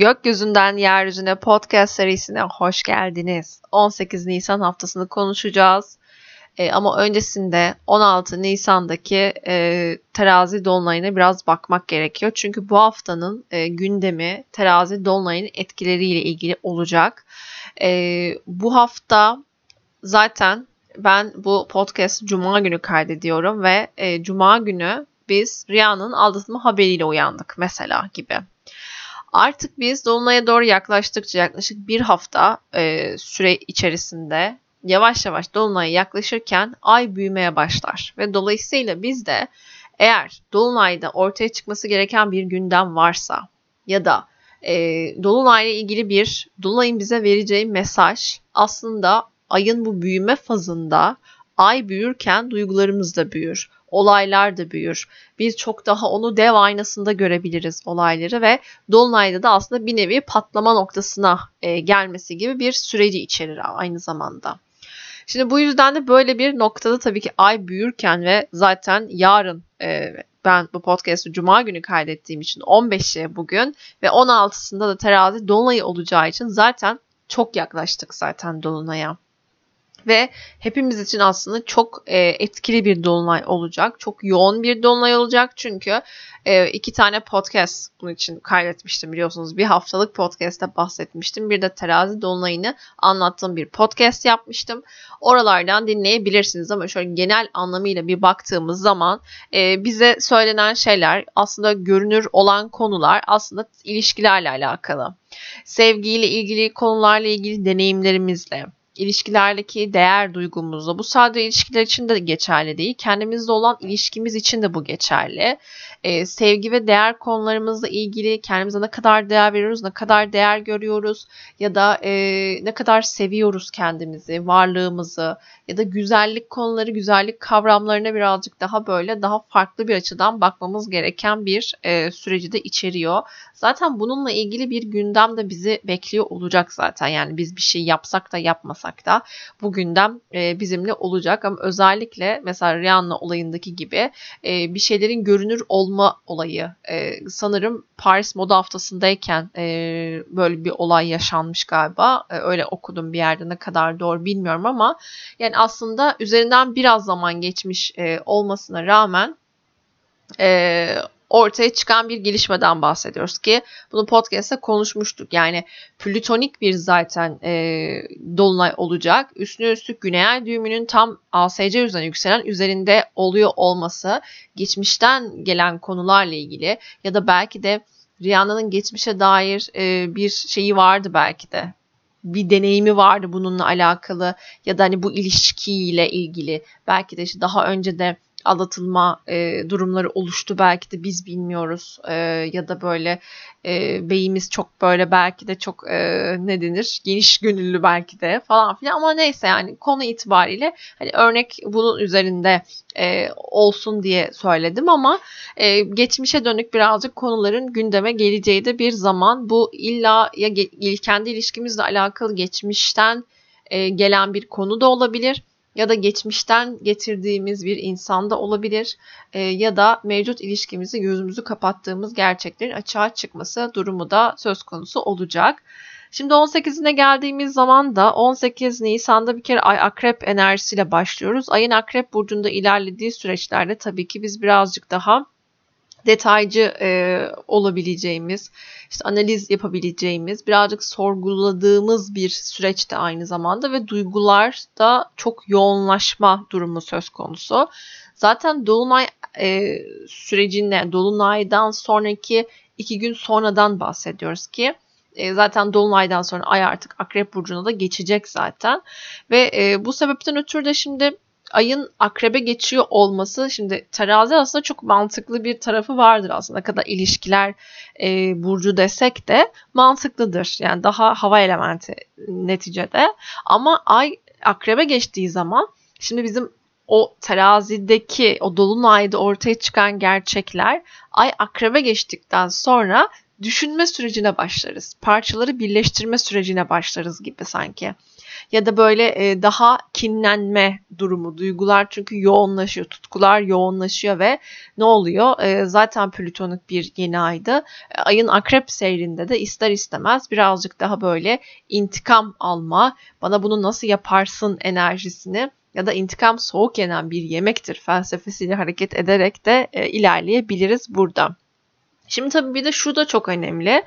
Gökyüzünden Yeryüzüne podcast serisine hoş geldiniz. 18 Nisan haftasını konuşacağız. E, ama öncesinde 16 Nisan'daki e, terazi dolunayına biraz bakmak gerekiyor. Çünkü bu haftanın e, gündemi terazi dolunayının etkileriyle ilgili olacak. E, bu hafta zaten ben bu podcast Cuma günü kaydediyorum ve e, Cuma günü biz Rihanna'nın aldatma haberiyle uyandık mesela gibi. Artık biz Dolunay'a doğru yaklaştıkça yaklaşık bir hafta e, süre içerisinde yavaş yavaş Dolunay'a yaklaşırken ay büyümeye başlar. Ve dolayısıyla biz de eğer Dolunay'da ortaya çıkması gereken bir gündem varsa ya da e, Dolunay'la ilgili bir Dolunay'ın bize vereceği mesaj aslında ayın bu büyüme fazında ay büyürken duygularımız da büyür olaylar da büyür. Biz çok daha onu dev aynasında görebiliriz olayları ve Dolunay'da da aslında bir nevi patlama noktasına e, gelmesi gibi bir süreci içerir aynı zamanda. Şimdi bu yüzden de böyle bir noktada tabii ki ay büyürken ve zaten yarın e, ben bu podcast'ı cuma günü kaydettiğim için 15'i bugün ve 16'sında da terazi dolunayı olacağı için zaten çok yaklaştık zaten dolunaya ve hepimiz için aslında çok e, etkili bir dolunay olacak. Çok yoğun bir dolunay olacak çünkü e, iki tane podcast bunun için kaydetmiştim biliyorsunuz. Bir haftalık podcast'te bahsetmiştim. Bir de terazi dolunayını anlattığım bir podcast yapmıştım. Oralardan dinleyebilirsiniz ama şöyle genel anlamıyla bir baktığımız zaman e, bize söylenen şeyler aslında görünür olan konular aslında ilişkilerle alakalı. Sevgiyle ilgili konularla ilgili deneyimlerimizle ilişkilerdeki değer duygumuzla bu sadece ilişkiler için de geçerli değil. Kendimizle olan ilişkimiz için de bu geçerli e, sevgi ve değer konularımızla ilgili kendimize ne kadar değer veriyoruz, ne kadar değer görüyoruz ya da e, ne kadar seviyoruz kendimizi, varlığımızı ya da güzellik konuları, güzellik kavramlarına birazcık daha böyle daha farklı bir açıdan bakmamız gereken bir e, süreci de içeriyor. Zaten bununla ilgili bir gündem de bizi bekliyor olacak zaten. Yani biz bir şey yapsak da yapmasak da bu gündem e, bizimle olacak ama özellikle mesela Rihanna olayındaki gibi e, bir şeylerin görünür olma olayı. E, sanırım Paris Moda Haftası'ndayken e, böyle bir olay yaşanmış galiba. E, öyle okudum bir yerde ne kadar doğru bilmiyorum ama yani aslında üzerinden biraz zaman geçmiş e, olmasına rağmen e, ortaya çıkan bir gelişmeden bahsediyoruz ki bunu podcast'te konuşmuştuk. Yani plütonik bir zaten e, dolunay olacak. Üstüne üstlük güney ay düğümünün tam ASC üzerine yükselen üzerinde oluyor olması geçmişten gelen konularla ilgili ya da belki de Rihanna'nın geçmişe dair e, bir şeyi vardı belki de bir deneyimi vardı bununla alakalı ya da hani bu ilişkiyle ilgili belki de işte daha önce de aldatılma e, durumları oluştu. Belki de biz bilmiyoruz e, ya da böyle e, beyimiz çok böyle belki de çok e, ne denir geniş gönüllü belki de falan filan. Ama neyse yani konu itibariyle hani örnek bunun üzerinde e, olsun diye söyledim ama e, geçmişe dönük birazcık konuların gündeme geleceği de bir zaman. Bu illa ya kendi ilişkimizle alakalı geçmişten e, gelen bir konu da olabilir ya da geçmişten getirdiğimiz bir insanda olabilir e, ya da mevcut ilişkimizi gözümüzü kapattığımız gerçeklerin açığa çıkması durumu da söz konusu olacak. Şimdi 18'ine geldiğimiz zaman da 18 Nisan'da bir kere Ay Akrep enerjisiyle başlıyoruz. Ayın Akrep burcunda ilerlediği süreçlerde tabii ki biz birazcık daha detaycı e, olabileceğimiz, işte analiz yapabileceğimiz, birazcık sorguladığımız bir süreçte aynı zamanda ve duygularda çok yoğunlaşma durumu söz konusu. Zaten Dolunay e, sürecinde, Dolunay'dan sonraki iki gün sonradan bahsediyoruz ki e, zaten Dolunay'dan sonra Ay artık Akrep Burcu'na da geçecek zaten. Ve e, bu sebepten ötürü de şimdi ayın akrebe geçiyor olması şimdi terazi aslında çok mantıklı bir tarafı vardır aslında ne kadar ilişkiler e, burcu desek de mantıklıdır. Yani daha hava elementi neticede ama ay akrebe geçtiği zaman şimdi bizim o terazideki o dolunayda ortaya çıkan gerçekler ay akrebe geçtikten sonra düşünme sürecine başlarız. Parçaları birleştirme sürecine başlarız gibi sanki. Ya da böyle e, daha kinlenme durumu duygular çünkü yoğunlaşıyor tutkular yoğunlaşıyor ve ne oluyor e, zaten plütonik bir yeni aydı e, ayın akrep seyrinde de ister istemez birazcık daha böyle intikam alma bana bunu nasıl yaparsın enerjisini ya da intikam soğuk yenen bir yemektir felsefesiyle hareket ederek de e, ilerleyebiliriz burada. Şimdi tabii bir de şu da çok önemli.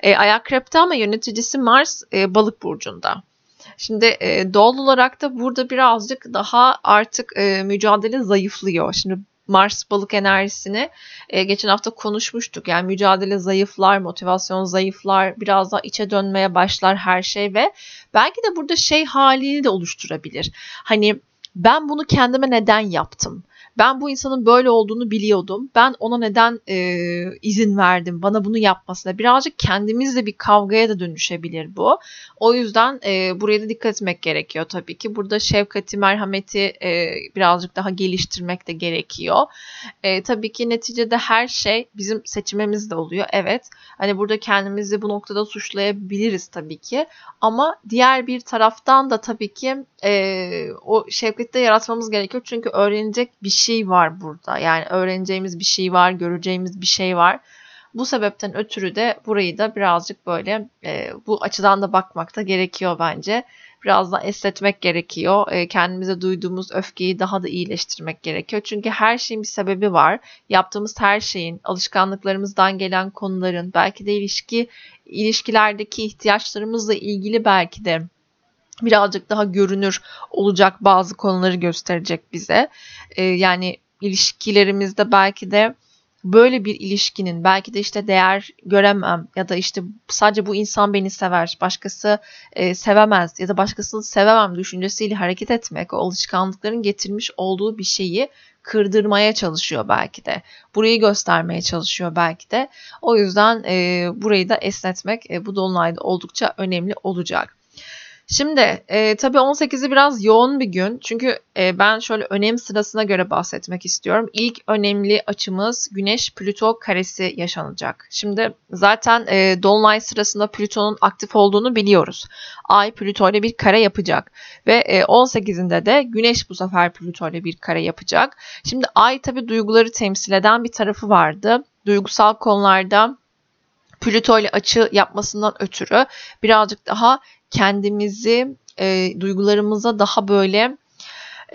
E, Ayakrep'te ama yöneticisi Mars e, balık burcunda. Şimdi e, doğal olarak da burada birazcık daha artık e, mücadele zayıflıyor. Şimdi Mars balık enerjisini e, geçen hafta konuşmuştuk. Yani mücadele zayıflar, motivasyon zayıflar, biraz daha içe dönmeye başlar her şey ve belki de burada şey halini de oluşturabilir. Hani ben bunu kendime neden yaptım? Ben bu insanın böyle olduğunu biliyordum. Ben ona neden e, izin verdim bana bunu yapmasına? Birazcık kendimizle bir kavgaya da dönüşebilir bu. O yüzden e, buraya da dikkat etmek gerekiyor tabii ki. Burada şefkati, merhameti e, birazcık daha geliştirmek de gerekiyor. E, tabii ki neticede her şey bizim seçimimiz de oluyor. Evet. Hani burada kendimizi bu noktada suçlayabiliriz tabii ki. Ama diğer bir taraftan da tabii ki e, o şefkati de yaratmamız gerekiyor. Çünkü öğrenecek bir şey var burada. Yani öğreneceğimiz bir şey var, göreceğimiz bir şey var. Bu sebepten ötürü de burayı da birazcık böyle e, bu açıdan da bakmakta gerekiyor bence. Biraz da esnetmek gerekiyor. E, kendimize duyduğumuz öfkeyi daha da iyileştirmek gerekiyor. Çünkü her şeyin bir sebebi var. Yaptığımız her şeyin, alışkanlıklarımızdan gelen konuların, belki de ilişki ilişkilerdeki ihtiyaçlarımızla ilgili belki de birazcık daha görünür olacak bazı konuları gösterecek bize. E, yani ilişkilerimizde belki de böyle bir ilişkinin belki de işte değer göremem ya da işte sadece bu insan beni sever, başkası e, sevemez ya da başkasını sevemem düşüncesiyle hareket etmek, o alışkanlıkların getirmiş olduğu bir şeyi kırdırmaya çalışıyor belki de. Burayı göstermeye çalışıyor belki de. O yüzden e, burayı da esnetmek e, bu dolunayda oldukça önemli olacak. Şimdi e, tabii 18'i biraz yoğun bir gün. Çünkü e, ben şöyle önem sırasına göre bahsetmek istiyorum. İlk önemli açımız Güneş-Plüto karesi yaşanacak. Şimdi zaten e, Dolunay sırasında Plüton'un aktif olduğunu biliyoruz. Ay Plüto ile bir kare yapacak. Ve e, 18'inde de Güneş bu sefer Plüto ile bir kare yapacak. Şimdi Ay tabii duyguları temsil eden bir tarafı vardı. Duygusal konularda Plüto ile açı yapmasından ötürü birazcık daha kendimizi e, duygularımıza daha böyle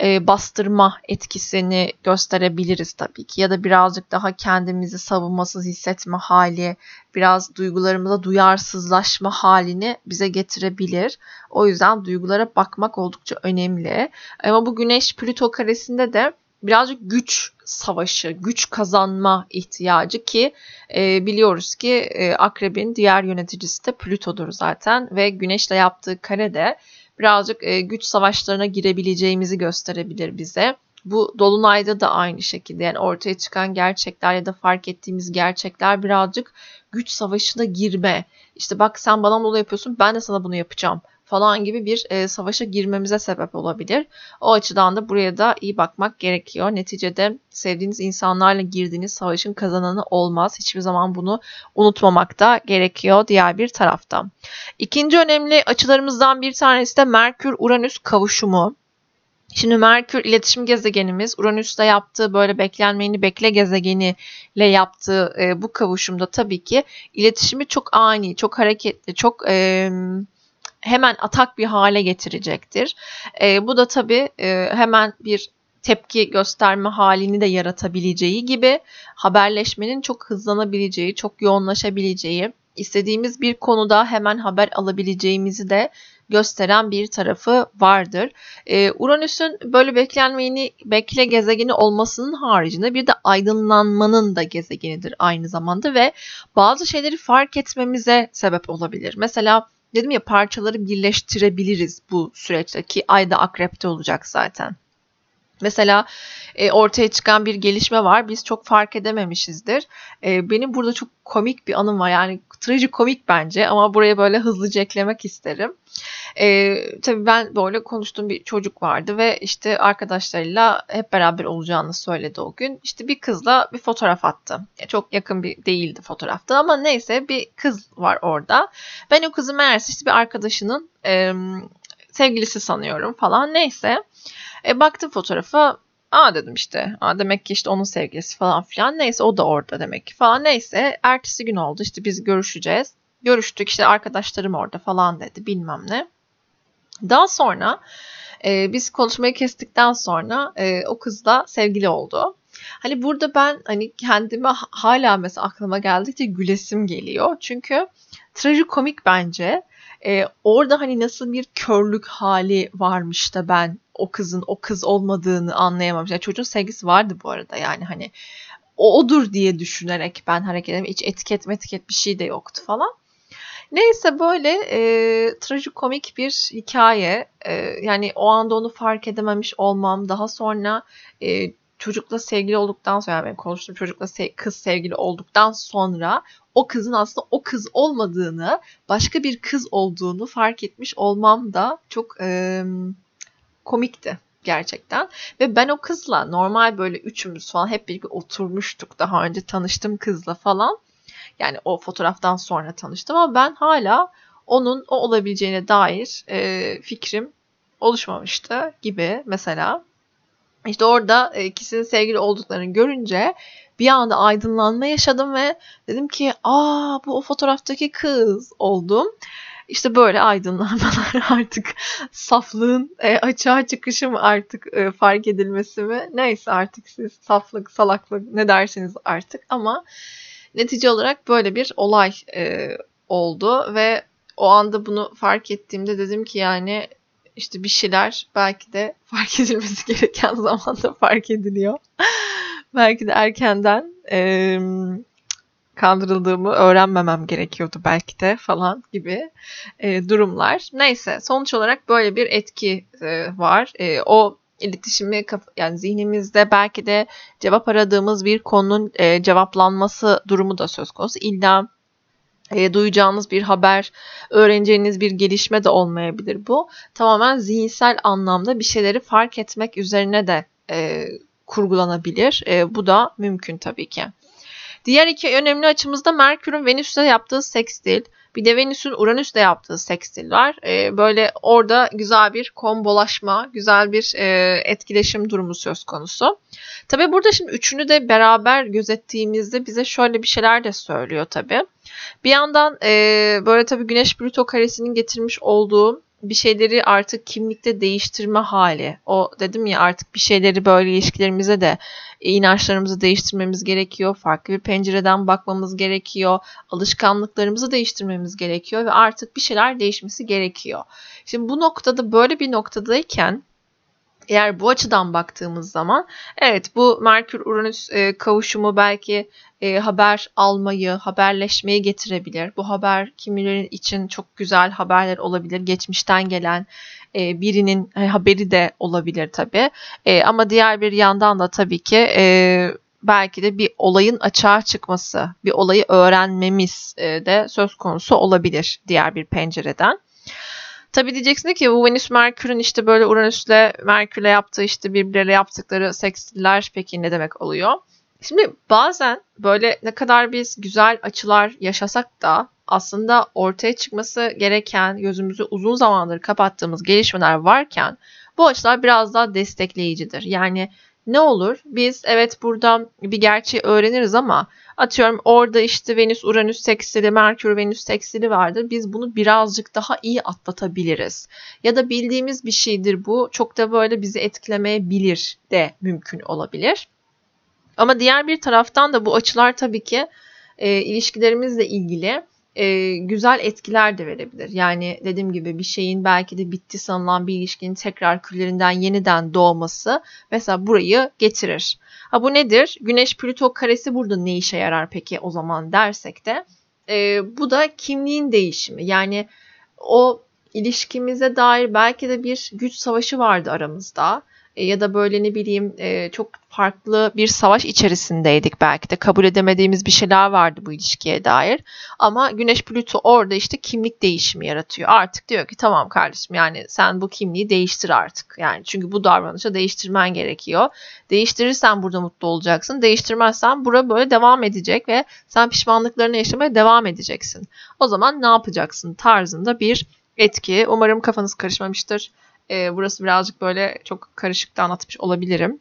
e, bastırma etkisini gösterebiliriz tabii ki. Ya da birazcık daha kendimizi savunmasız hissetme hali, biraz duygularımıza duyarsızlaşma halini bize getirebilir. O yüzden duygulara bakmak oldukça önemli. Ama bu Güneş Plüto karesinde de birazcık güç savaşı, güç kazanma ihtiyacı ki e, biliyoruz ki e, Akrebin diğer yöneticisi de Plüto'dur zaten ve Güneş'le yaptığı kare de birazcık e, güç savaşlarına girebileceğimizi gösterebilir bize. Bu dolunayda da aynı şekilde yani ortaya çıkan gerçekler ya da fark ettiğimiz gerçekler birazcık güç savaşına girme. İşte bak sen bana bunu yapıyorsun ben de sana bunu yapacağım falan gibi bir e, savaşa girmemize sebep olabilir. O açıdan da buraya da iyi bakmak gerekiyor. Neticede sevdiğiniz insanlarla girdiğiniz savaşın kazananı olmaz. Hiçbir zaman bunu unutmamak da gerekiyor diğer bir taraftan. İkinci önemli açılarımızdan bir tanesi de Merkür-Uranüs kavuşumu. Şimdi Merkür iletişim gezegenimiz Uranüs'te yaptığı böyle beklenmeyeni bekle gezegeniyle yaptığı e, bu kavuşumda tabii ki iletişimi çok ani, çok hareketli, çok e, hemen atak bir hale getirecektir. E, bu da tabii e, hemen bir tepki gösterme halini de yaratabileceği gibi haberleşmenin çok hızlanabileceği, çok yoğunlaşabileceği, istediğimiz bir konuda hemen haber alabileceğimizi de gösteren bir tarafı vardır. Ee, Uranüs'ün böyle beklenmeyeni bekle gezegeni olmasının haricinde bir de aydınlanmanın da gezegenidir aynı zamanda ve bazı şeyleri fark etmemize sebep olabilir. Mesela dedim ya parçaları birleştirebiliriz bu süreçte ki ayda akrepte olacak zaten. Mesela e, ortaya çıkan bir gelişme var. Biz çok fark edememişizdir. E, benim burada çok komik bir anım var. Yani trajikomik bence ama buraya böyle hızlıca eklemek isterim. E, tabii ben böyle konuştuğum bir çocuk vardı ve işte arkadaşlarıyla hep beraber olacağını söyledi o gün. İşte bir kızla bir fotoğraf attı. Çok yakın bir değildi fotoğrafta ama neyse bir kız var orada. Ben o kızı meğerse işte bir arkadaşının e, sevgilisi sanıyorum falan neyse. E, baktım fotoğrafa Aa dedim işte. Aa demek ki işte onun sevgilisi falan filan. Neyse o da orada demek ki falan. Neyse ertesi gün oldu işte biz görüşeceğiz. Görüştük işte arkadaşlarım orada falan dedi bilmem ne. Daha sonra e, biz konuşmayı kestikten sonra e, o kızla sevgili oldu. Hani burada ben hani kendime hala mesela aklıma geldikçe gülesim geliyor. Çünkü trajikomik bence. E, orada hani nasıl bir körlük hali varmış da ben o kızın o kız olmadığını anlayamamış. Yani çocuğun sevgisi vardı bu arada yani hani o odur diye düşünerek ben hareket ettim. Hiç etiket metiket bir şey de yoktu falan. Neyse böyle e, trajikomik bir hikaye. E, yani o anda onu fark edememiş olmam. Daha sonra e, çocukla sevgili olduktan sonra yani konuştuğum çocukla se- kız sevgili olduktan sonra o kızın aslında o kız olmadığını başka bir kız olduğunu fark etmiş olmam da çok e, komikti gerçekten. Ve ben o kızla normal böyle üçümüz falan hep birlikte oturmuştuk. Daha önce tanıştım kızla falan. Yani o fotoğraftan sonra tanıştım ama ben hala onun o olabileceğine dair e, fikrim oluşmamıştı gibi mesela. İşte orada ikisinin sevgili olduklarını görünce bir anda aydınlanma yaşadım ve dedim ki aa bu o fotoğraftaki kız oldum. İşte böyle aydınlanmalar artık saflığın e, açığa çıkışı mı artık e, fark edilmesi mi? Neyse artık siz saflık, salaklık ne dersiniz artık ama netice olarak böyle bir olay e, oldu ve o anda bunu fark ettiğimde dedim ki yani işte bir şeyler belki de fark edilmesi gereken zamanda fark ediliyor. Belki de erkenden e, kandırıldığımı öğrenmemem gerekiyordu belki de falan gibi e, durumlar. Neyse sonuç olarak böyle bir etki e, var. E, o iletişimi yani zihnimizde belki de cevap aradığımız bir konunun e, cevaplanması durumu da söz konusu. İlla e, duyacağınız bir haber, öğreneceğiniz bir gelişme de olmayabilir bu. Tamamen zihinsel anlamda bir şeyleri fark etmek üzerine de e, kurgulanabilir. E, bu da mümkün tabii ki. Diğer iki önemli açımızda Merkür'ün Venüs'te yaptığı sekstil, bir de Venüs'ün Uranüs'te yaptığı sekstil var. E, böyle orada güzel bir kombolaşma, güzel bir e, etkileşim durumu söz konusu. Tabi burada şimdi üçünü de beraber gözettiğimizde bize şöyle bir şeyler de söylüyor tabi. Bir yandan e, böyle tabi Güneş Plüto karesinin getirmiş olduğu bir şeyleri artık kimlikte değiştirme hali. O dedim ya artık bir şeyleri böyle ilişkilerimize de inançlarımızı değiştirmemiz gerekiyor. Farklı bir pencereden bakmamız gerekiyor. Alışkanlıklarımızı değiştirmemiz gerekiyor ve artık bir şeyler değişmesi gerekiyor. Şimdi bu noktada böyle bir noktadayken eğer bu açıdan baktığımız zaman evet bu Merkür-Uranüs e, kavuşumu belki e, haber almayı, haberleşmeyi getirebilir. Bu haber kimilerin için çok güzel haberler olabilir. Geçmişten gelen e, birinin e, haberi de olabilir tabii. E, ama diğer bir yandan da tabii ki e, belki de bir olayın açığa çıkması, bir olayı öğrenmemiz e, de söz konusu olabilir diğer bir pencereden. Tabii diyeceksin ki bu Venüs Merkür'ün işte böyle Uranüs'le Merkür'le yaptığı işte birbirleriyle yaptıkları sekstiller peki ne demek oluyor? Şimdi bazen böyle ne kadar biz güzel açılar yaşasak da aslında ortaya çıkması gereken gözümüzü uzun zamandır kapattığımız gelişmeler varken bu açılar biraz daha destekleyicidir. Yani ne olur biz evet buradan bir gerçeği öğreniriz ama atıyorum orada işte Venüs Uranüs seksili, Merkür Venüs seksili vardır. Biz bunu birazcık daha iyi atlatabiliriz. Ya da bildiğimiz bir şeydir bu. Çok da böyle bizi etkilemeyebilir de mümkün olabilir. Ama diğer bir taraftan da bu açılar tabii ki e, ilişkilerimizle ilgili e, güzel etkiler de verebilir. Yani dediğim gibi bir şeyin belki de bitti sanılan bir ilişkinin tekrar küllerinden yeniden doğması mesela burayı getirir. Ha bu nedir? Güneş Plüto karesi burada ne işe yarar peki o zaman dersek de e, bu da kimliğin değişimi. Yani o ilişkimize dair belki de bir güç savaşı vardı aramızda ya da böyle ne bileyim e, çok farklı bir savaş içerisindeydik belki de kabul edemediğimiz bir şeyler vardı bu ilişkiye dair. Ama Güneş Plüto orada işte kimlik değişimi yaratıyor. Artık diyor ki tamam kardeşim yani sen bu kimliği değiştir artık. Yani çünkü bu davranışı değiştirmen gerekiyor. Değiştirirsen burada mutlu olacaksın. Değiştirmezsen bura böyle devam edecek ve sen pişmanlıklarını yaşamaya devam edeceksin. O zaman ne yapacaksın tarzında bir etki. Umarım kafanız karışmamıştır. E, burası birazcık böyle çok karışık da anlatmış olabilirim.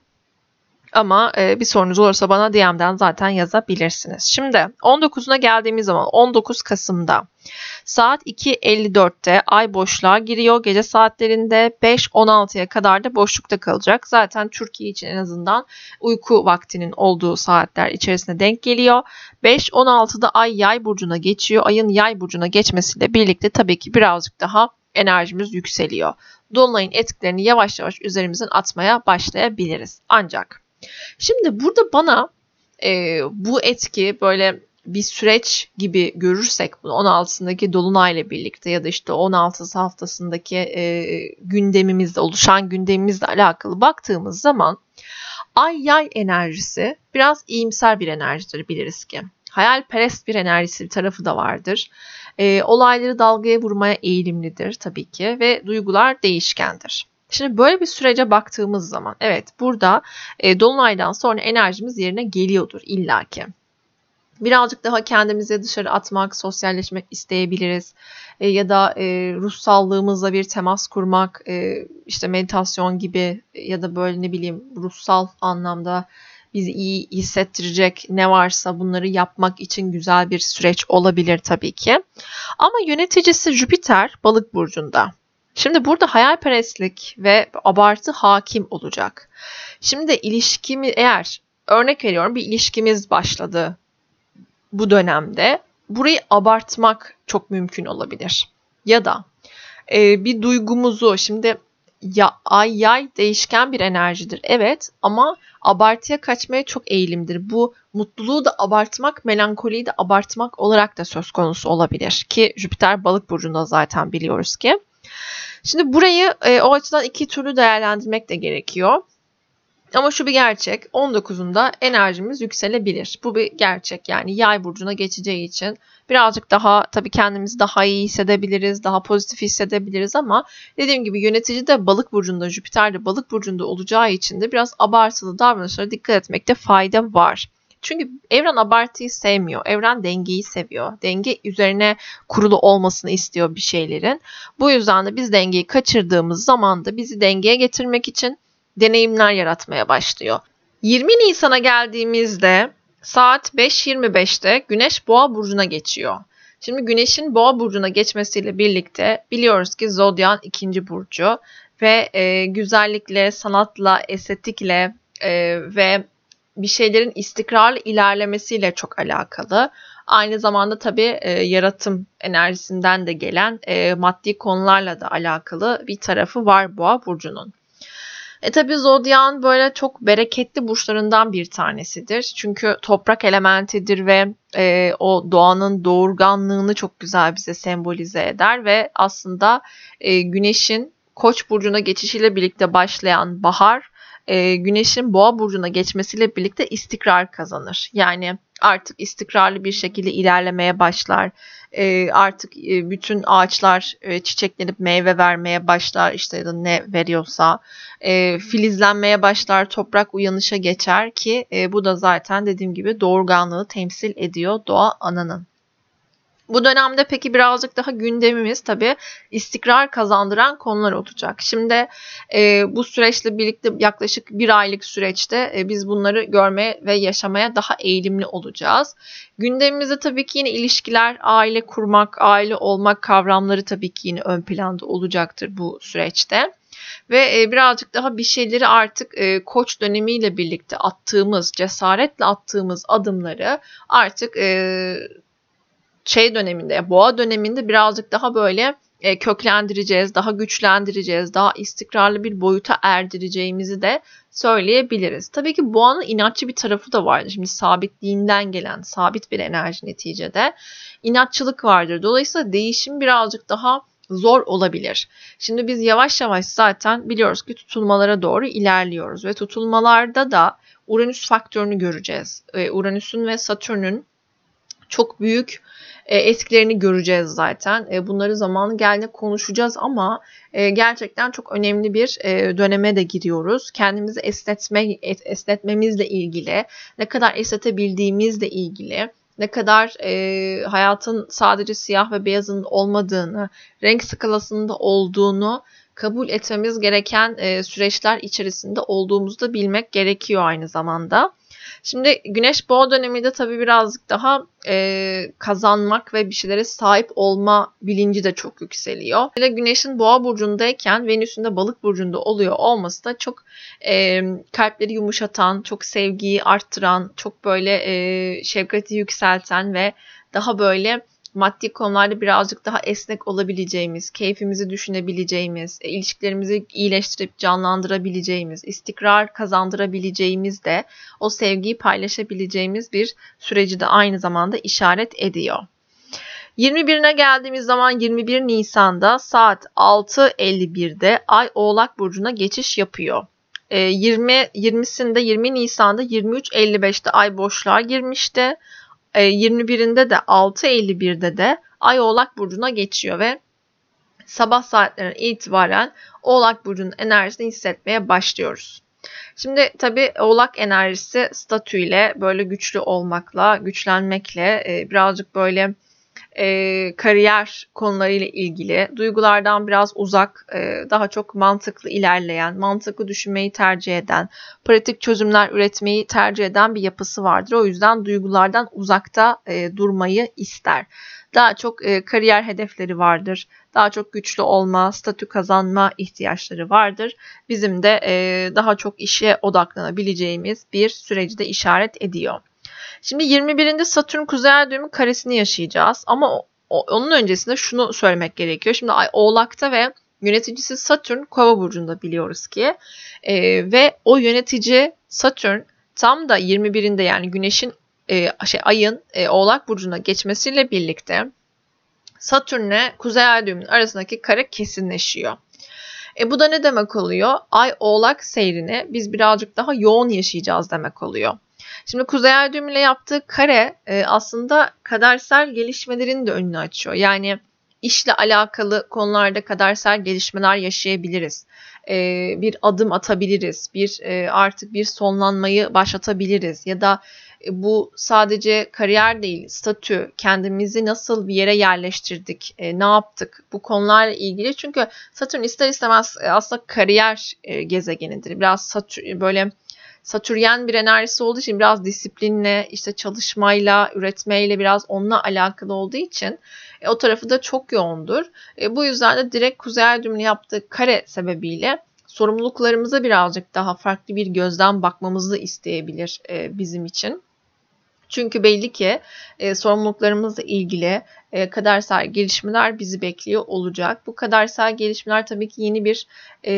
Ama e, bir sorunuz olursa bana DM'den zaten yazabilirsiniz. Şimdi 19'una geldiğimiz zaman 19 Kasım'da saat 2.54'te ay boşluğa giriyor. Gece saatlerinde 5.16'ya kadar da boşlukta kalacak. Zaten Türkiye için en azından uyku vaktinin olduğu saatler içerisinde denk geliyor. 5.16'da ay yay burcuna geçiyor. Ayın yay burcuna geçmesiyle birlikte tabii ki birazcık daha enerjimiz yükseliyor. Dolunayın etkilerini yavaş yavaş üzerimizden atmaya başlayabiliriz. Ancak Şimdi burada bana e, bu etki böyle bir süreç gibi görürsek bunu 16'sındaki Dolunay'la birlikte ya da işte 16 haftasındaki e, gündemimizde oluşan gündemimizle alakalı baktığımız zaman ay yay enerjisi biraz iyimser bir enerjidir biliriz ki. Hayalperest bir enerjisi bir tarafı da vardır. E, olayları dalgaya vurmaya eğilimlidir tabii ki ve duygular değişkendir. Şimdi böyle bir sürece baktığımız zaman evet burada e, dolunaydan sonra enerjimiz yerine geliyordur illaki. Birazcık daha kendimizi dışarı atmak, sosyalleşmek isteyebiliriz. E, ya da e, ruhsallığımızla bir temas kurmak, e, işte meditasyon gibi ya da böyle ne bileyim ruhsal anlamda bizi iyi hissettirecek ne varsa bunları yapmak için güzel bir süreç olabilir tabii ki. Ama yöneticisi Jüpiter balık burcunda. Şimdi burada hayalperestlik ve abartı hakim olacak. Şimdi ilişkimi eğer örnek veriyorum bir ilişkimiz başladı bu dönemde burayı abartmak çok mümkün olabilir. Ya da e, bir duygumuzu şimdi ya, ay yay değişken bir enerjidir. Evet ama abartıya kaçmaya çok eğilimdir. Bu mutluluğu da abartmak, melankoliyi de abartmak olarak da söz konusu olabilir. Ki Jüpiter balık burcunda zaten biliyoruz ki. Şimdi burayı e, o açıdan iki türlü değerlendirmek de gerekiyor. Ama şu bir gerçek 19'unda enerjimiz yükselebilir. Bu bir gerçek yani yay burcuna geçeceği için birazcık daha tabii kendimizi daha iyi hissedebiliriz, daha pozitif hissedebiliriz ama dediğim gibi yönetici de balık burcunda, Jüpiter de balık burcunda olacağı için de biraz abartılı davranışlara dikkat etmekte fayda var. Çünkü evren abartıyı sevmiyor. Evren dengeyi seviyor. Denge üzerine kurulu olmasını istiyor bir şeylerin. Bu yüzden de biz dengeyi kaçırdığımız zaman da bizi dengeye getirmek için deneyimler yaratmaya başlıyor. 20 Nisan'a geldiğimizde saat 5.25'te Güneş Boğa burcuna geçiyor. Şimdi Güneş'in Boğa burcuna geçmesiyle birlikte biliyoruz ki Zodyan ikinci burcu ve e, güzellikle, sanatla, estetikle e, ve bir şeylerin istikrarlı ilerlemesiyle çok alakalı. Aynı zamanda tabii e, yaratım enerjisinden de gelen e, maddi konularla da alakalı bir tarafı var Boğa burcunun. E tabi Zodyan böyle çok bereketli burçlarından bir tanesidir. Çünkü toprak elementidir ve e, o doğanın doğurganlığını çok güzel bize sembolize eder ve aslında e, güneşin Koç burcuna geçişiyle birlikte başlayan bahar e, Güneş'in Boğa burcuna geçmesiyle birlikte istikrar kazanır. Yani artık istikrarlı bir şekilde ilerlemeye başlar. E, artık e, bütün ağaçlar e, çiçeklenip meyve vermeye başlar işte ya da ne veriyorsa. E, filizlenmeye başlar, toprak uyanışa geçer ki e, bu da zaten dediğim gibi doğurganlığı temsil ediyor doğa ananın. Bu dönemde peki birazcık daha gündemimiz tabii istikrar kazandıran konular olacak. Şimdi e, bu süreçle birlikte yaklaşık bir aylık süreçte e, biz bunları görmeye ve yaşamaya daha eğilimli olacağız. Gündemimizde tabii ki yine ilişkiler, aile kurmak, aile olmak kavramları tabii ki yine ön planda olacaktır bu süreçte ve e, birazcık daha bir şeyleri artık e, koç dönemiyle birlikte attığımız, cesaretle attığımız adımları artık e, şey döneminde, boğa döneminde birazcık daha böyle e, köklendireceğiz, daha güçlendireceğiz, daha istikrarlı bir boyuta erdireceğimizi de söyleyebiliriz. Tabii ki boğanın inatçı bir tarafı da vardır. Şimdi sabitliğinden gelen sabit bir enerji neticede inatçılık vardır. Dolayısıyla değişim birazcık daha zor olabilir. Şimdi biz yavaş yavaş zaten biliyoruz ki tutulmalara doğru ilerliyoruz ve tutulmalarda da Uranüs faktörünü göreceğiz. E, Uranüs'ün ve Satürn'ün çok büyük e, etkilerini göreceğiz zaten. E, bunları zamanı geldiğinde konuşacağız ama e, gerçekten çok önemli bir döneme de giriyoruz. Kendimizi esnetme, esnetmemizle ilgili, ne kadar esnetebildiğimizle ilgili ne kadar e, hayatın sadece siyah ve beyazın olmadığını, renk skalasında olduğunu kabul etmemiz gereken e, süreçler içerisinde olduğumuzu da bilmek gerekiyor aynı zamanda. Şimdi güneş boğa döneminde tabii birazcık daha e, kazanmak ve bir şeylere sahip olma bilinci de çok yükseliyor. De güneşin boğa burcundayken Venüs'ün de balık burcunda oluyor olması da çok e, kalpleri yumuşatan, çok sevgiyi arttıran, çok böyle e, şefkati yükselten ve daha böyle maddi konularda birazcık daha esnek olabileceğimiz, keyfimizi düşünebileceğimiz, e, ilişkilerimizi iyileştirip canlandırabileceğimiz, istikrar kazandırabileceğimiz de o sevgiyi paylaşabileceğimiz bir süreci de aynı zamanda işaret ediyor. 21'ine geldiğimiz zaman 21 Nisan'da saat 6.51'de Ay Oğlak Burcu'na geçiş yapıyor. 20 20'sinde 20 Nisan'da 23.55'te Ay boşluğa girmişti. 21'inde e, de 6.51'de de Ay Oğlak Burcu'na geçiyor ve sabah saatlerinden itibaren Oğlak Burcu'nun enerjisini hissetmeye başlıyoruz. Şimdi tabi Oğlak enerjisi statüyle böyle güçlü olmakla, güçlenmekle e, birazcık böyle e, kariyer konularıyla ilgili, duygulardan biraz uzak, e, daha çok mantıklı ilerleyen, mantıklı düşünmeyi tercih eden, pratik çözümler üretmeyi tercih eden bir yapısı vardır. O yüzden duygulardan uzakta e, durmayı ister. Daha çok e, kariyer hedefleri vardır. Daha çok güçlü olma, statü kazanma ihtiyaçları vardır. Bizim de e, daha çok işe odaklanabileceğimiz bir süreci de işaret ediyor. Şimdi 21'inde Satürn kuzey ay düğümü karesini yaşayacağız. Ama onun öncesinde şunu söylemek gerekiyor. Şimdi ay Oğlak'ta ve yöneticisi Satürn Kova burcunda biliyoruz ki. E, ve o yönetici Satürn tam da 21'inde yani Güneş'in e, şey ayın e, Oğlak burcuna geçmesiyle birlikte Satürn'le Kuzey Ay düğümünün arasındaki kare kesinleşiyor. E bu da ne demek oluyor? Ay Oğlak seyrini biz birazcık daha yoğun yaşayacağız demek oluyor. Şimdi Kuzey Ay düğümüyle yaptığı kare e, aslında kadersel gelişmelerin de önünü açıyor. Yani işle alakalı konularda kadersel gelişmeler yaşayabiliriz. E, bir adım atabiliriz. Bir e, artık bir sonlanmayı başlatabiliriz. Ya da e, bu sadece kariyer değil, statü, kendimizi nasıl bir yere yerleştirdik, e, ne yaptık bu konularla ilgili. Çünkü Satürn ister istemez e, aslında kariyer e, gezegenidir. Biraz Satürn böyle Satüryen bir enerjisi olduğu için biraz disiplinle, işte çalışmayla, üretmeyle biraz onunla alakalı olduğu için e, o tarafı da çok yoğundur. E, bu yüzden de direkt Kuzey Ay düğümünü yaptığı kare sebebiyle sorumluluklarımıza birazcık daha farklı bir gözden bakmamızı isteyebilir e, bizim için. Çünkü belli ki e, sorumluluklarımızla ilgili e, kadersel gelişmeler bizi bekliyor olacak. Bu kadersel gelişmeler tabii ki yeni bir e,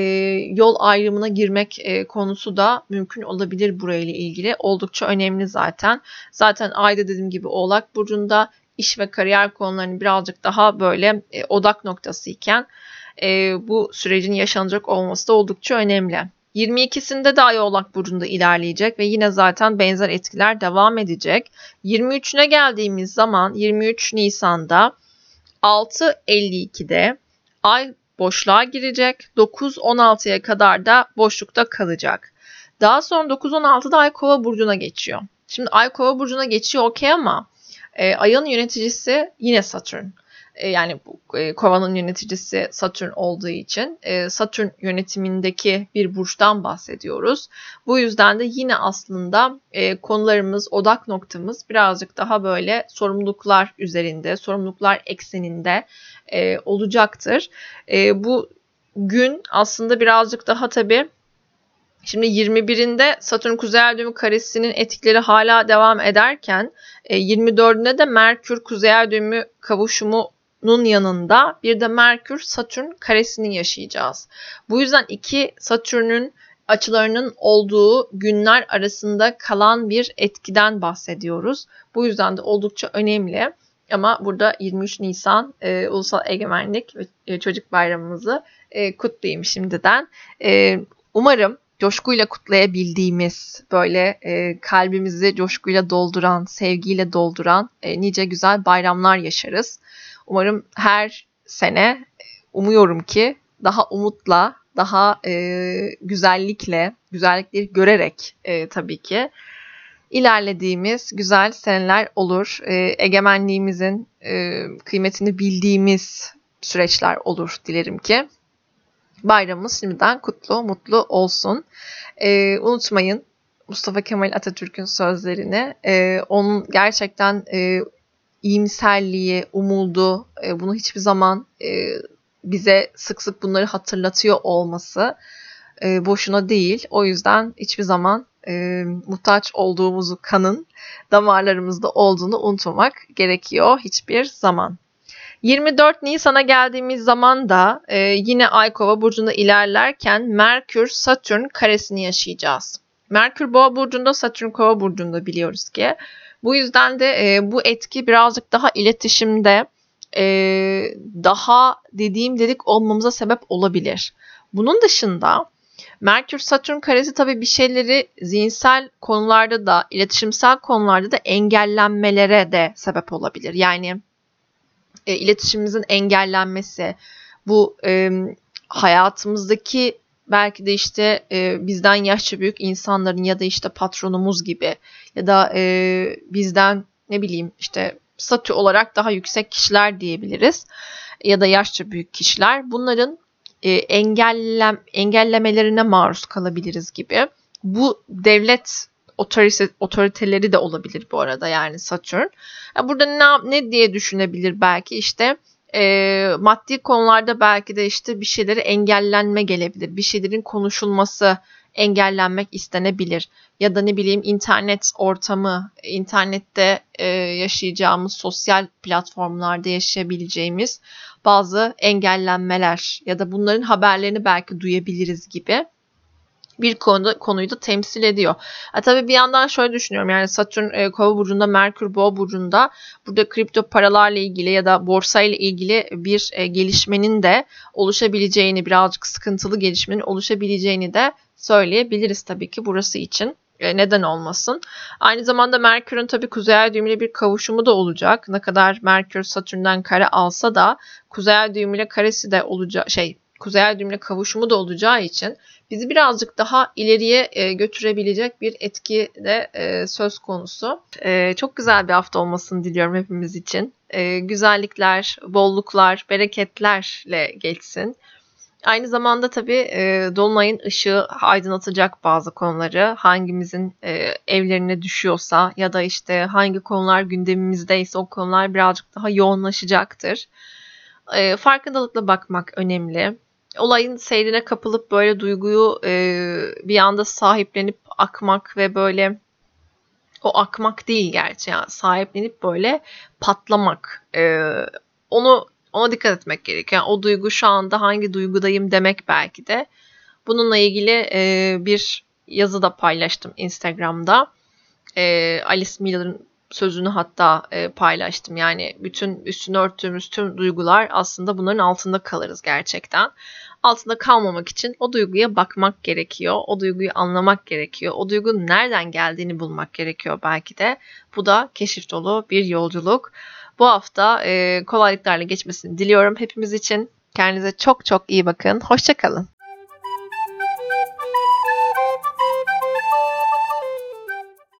yol ayrımına girmek e, konusu da mümkün olabilir burayla ilgili. Oldukça önemli zaten. Zaten ayda dediğim gibi Oğlak Burcu'nda iş ve kariyer konularının birazcık daha böyle e, odak noktası iken e, bu sürecin yaşanacak olması da oldukça önemli. 22'sinde de Ay Oğlak Burcu'nda ilerleyecek ve yine zaten benzer etkiler devam edecek. 23'üne geldiğimiz zaman 23 Nisan'da 6.52'de Ay boşluğa girecek. 9.16'ya kadar da boşlukta kalacak. Daha sonra 9.16'da Ay Kova Burcu'na geçiyor. Şimdi Ay Kova Burcu'na geçiyor okey ama e, Ay'ın yöneticisi yine Satürn. E, yani e, kovanın yöneticisi Satürn olduğu için e, Satürn yönetimindeki bir burçtan bahsediyoruz. Bu yüzden de yine aslında konularımız, odak noktamız birazcık daha böyle sorumluluklar üzerinde, sorumluluklar ekseninde olacaktır. Bu gün aslında birazcık daha tabii Şimdi 21'inde Satürn Kuzey Ay düğümü karesinin etkileri hala devam ederken 24'ünde de Merkür Kuzey Ay kavuşumu nun yanında bir de Merkür Satürn karesini yaşayacağız. Bu yüzden iki Satürn'ün açılarının olduğu günler arasında kalan bir etkiden bahsediyoruz. Bu yüzden de oldukça önemli. Ama burada 23 Nisan e, Ulusal Egemenlik e, Çocuk Bayramımızı e, kutlayayım şimdiden. E, umarım coşkuyla kutlayabildiğimiz, böyle e, kalbimizi coşkuyla dolduran, sevgiyle dolduran e, nice güzel bayramlar yaşarız. Umarım her sene umuyorum ki daha umutla, daha e, güzellikle, güzellikleri görerek e, tabii ki ilerlediğimiz güzel seneler olur. E, egemenliğimizin e, kıymetini bildiğimiz süreçler olur dilerim ki. Bayramımız şimdiden kutlu, mutlu olsun. E, unutmayın Mustafa Kemal Atatürk'ün sözlerini. E, onun gerçekten e, iyimserliği, umudu, e, bunu hiçbir zaman e, bize sık sık bunları hatırlatıyor olması e, boşuna değil. O yüzden hiçbir zaman e, muhtaç olduğumuzu kanın damarlarımızda olduğunu unutmamak gerekiyor hiçbir zaman. 24 Nisan'a geldiğimiz zaman da e, yine Aykova burcunda ilerlerken Merkür Satürn karesini yaşayacağız. Merkür Boğa burcunda, Satürn Kova burcunda biliyoruz ki. Bu yüzden de e, bu etki birazcık daha iletişimde e, daha dediğim dedik olmamıza sebep olabilir. Bunun dışında Merkür Satürn karesi tabii bir şeyleri zihinsel konularda da iletişimsel konularda da engellenmelere de sebep olabilir. Yani e, iletişimimizin engellenmesi, bu e, hayatımızdaki belki de işte e, bizden yaşça büyük insanların ya da işte patronumuz gibi ya da e, bizden ne bileyim işte statü olarak daha yüksek kişiler diyebiliriz ya da yaşça büyük kişiler bunların e, engellem engellemelerine maruz kalabiliriz gibi. Bu devlet otorite, otoriteleri de olabilir bu arada yani Satürn. Yani burada ne, ne diye düşünebilir belki işte e, maddi konularda belki de işte bir şeyleri engellenme gelebilir. Bir şeylerin konuşulması engellenmek istenebilir. Ya da ne bileyim internet ortamı, internette e, yaşayacağımız sosyal platformlarda yaşayabileceğimiz bazı engellenmeler ya da bunların haberlerini belki duyabiliriz gibi bir konuda, konuyu da temsil ediyor. E, tabii bir yandan şöyle düşünüyorum yani Satürn e, Kova burcunda, Merkür Boğa burcunda burada kripto paralarla ilgili ya da borsa ile ilgili bir e, gelişmenin de oluşabileceğini, birazcık sıkıntılı gelişmenin oluşabileceğini de söyleyebiliriz tabii ki burası için. E, neden olmasın? Aynı zamanda Merkür'ün tabii kuzey ay düğümüyle bir kavuşumu da olacak. Ne kadar Merkür Satürn'den kare alsa da kuzey ay düğümüyle karesi de olacak şey kuzey ay kavuşumu da olacağı için bizi birazcık daha ileriye e, götürebilecek bir etki de e, söz konusu. E, çok güzel bir hafta olmasını diliyorum hepimiz için. Güzellikler, bolluklar, bereketlerle geçsin. Aynı zamanda tabii e, Dolunay'ın ışığı aydınlatacak bazı konuları. Hangimizin evlerine düşüyorsa ya da işte hangi konular gündemimizdeyse o konular birazcık daha yoğunlaşacaktır. Farkındalıkla bakmak önemli olayın seyrine kapılıp böyle duyguyu e, bir anda sahiplenip akmak ve böyle o akmak değil gerçi yani sahiplenip böyle patlamak. E, onu ona dikkat etmek gerekiyor. Yani o duygu şu anda hangi duygudayım demek belki de. Bununla ilgili e, bir yazı da paylaştım Instagram'da. E, Alice Miller'ın sözünü hatta e, paylaştım. Yani bütün üstünü örttüğümüz tüm duygular aslında bunların altında kalırız gerçekten altında kalmamak için o duyguya bakmak gerekiyor. O duyguyu anlamak gerekiyor. O duygunun nereden geldiğini bulmak gerekiyor belki de. Bu da keşif dolu bir yolculuk. Bu hafta e, kolaylıklarla geçmesini diliyorum hepimiz için. Kendinize çok çok iyi bakın. Hoşçakalın.